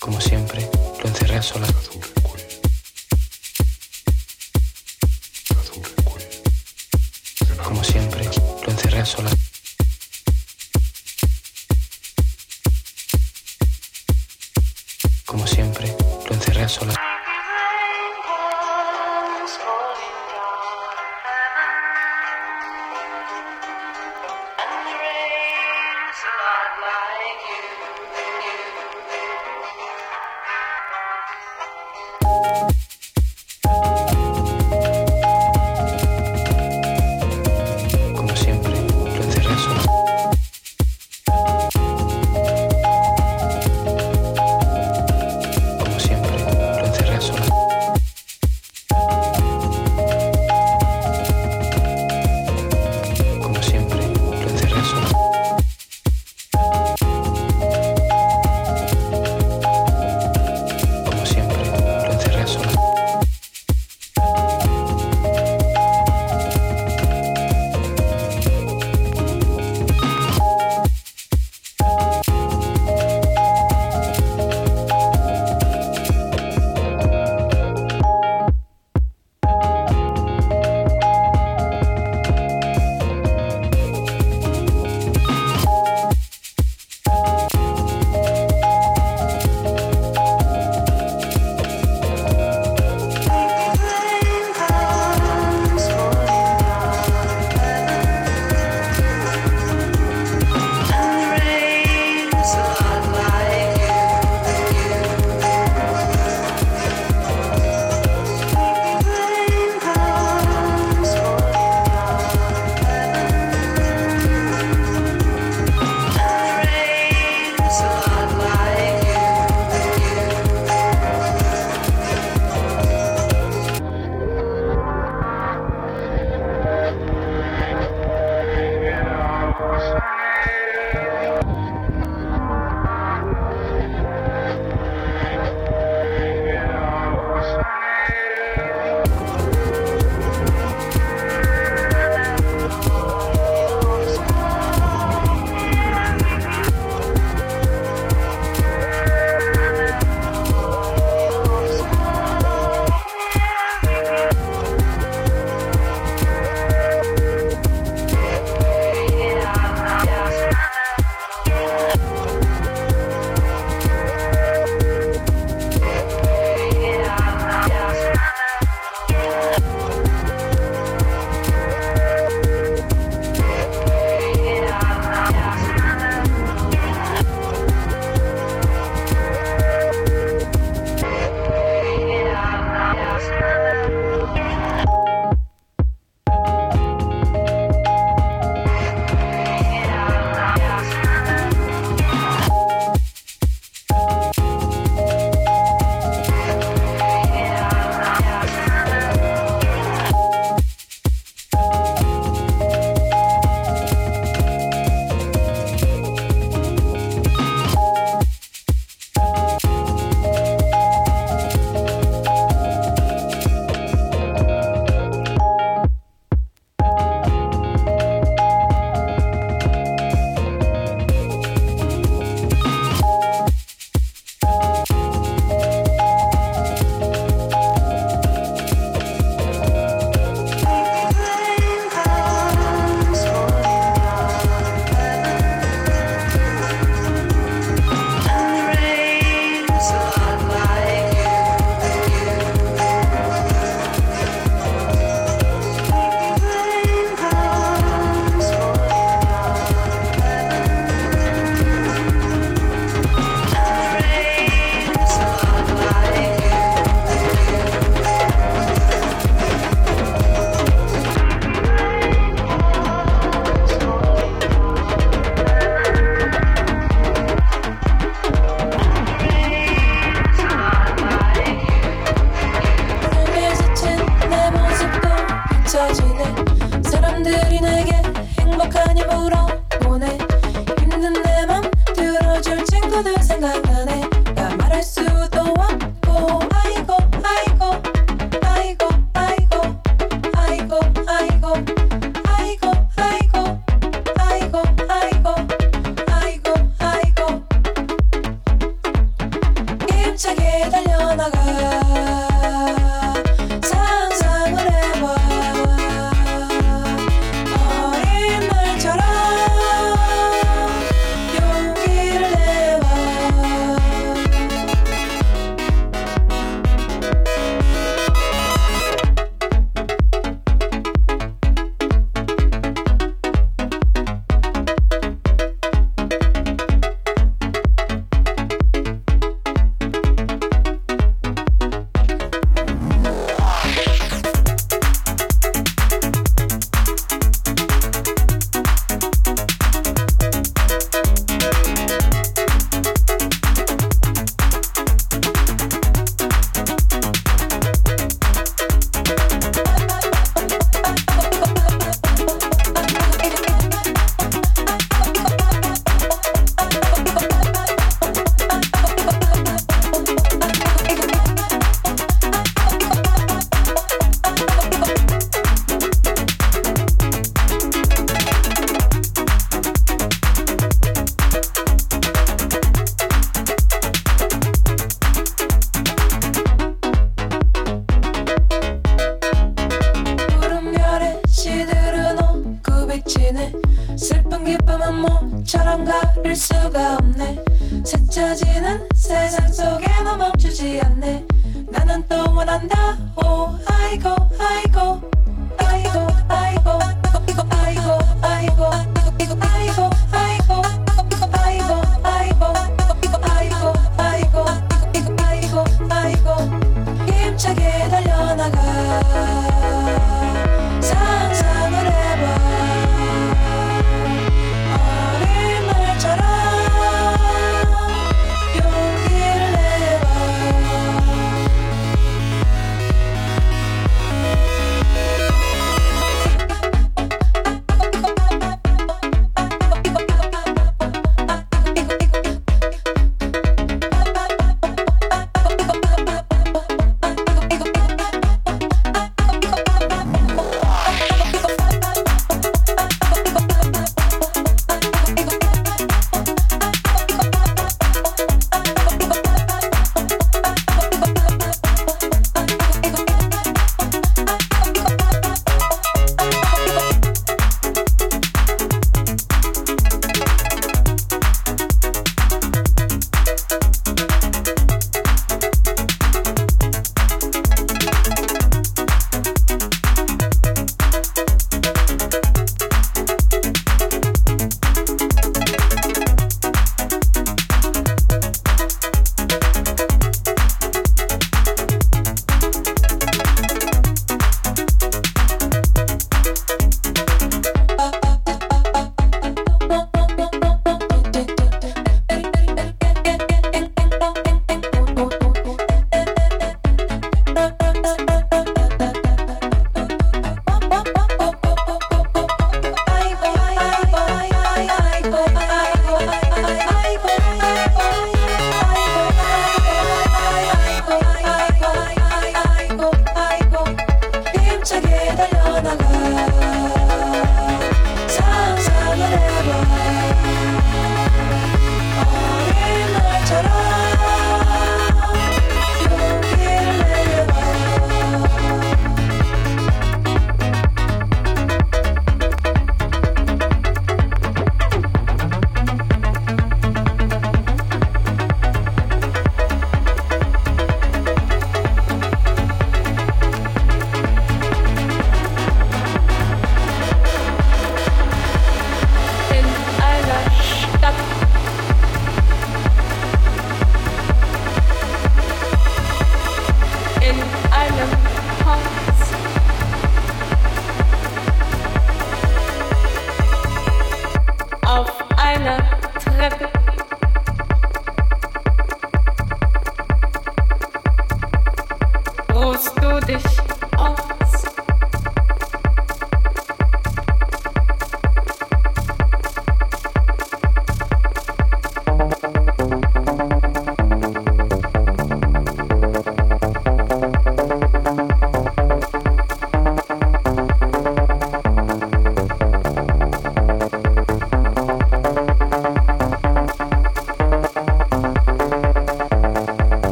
Como siempre, lo encerré a solas.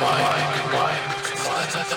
Mind, mind, mind.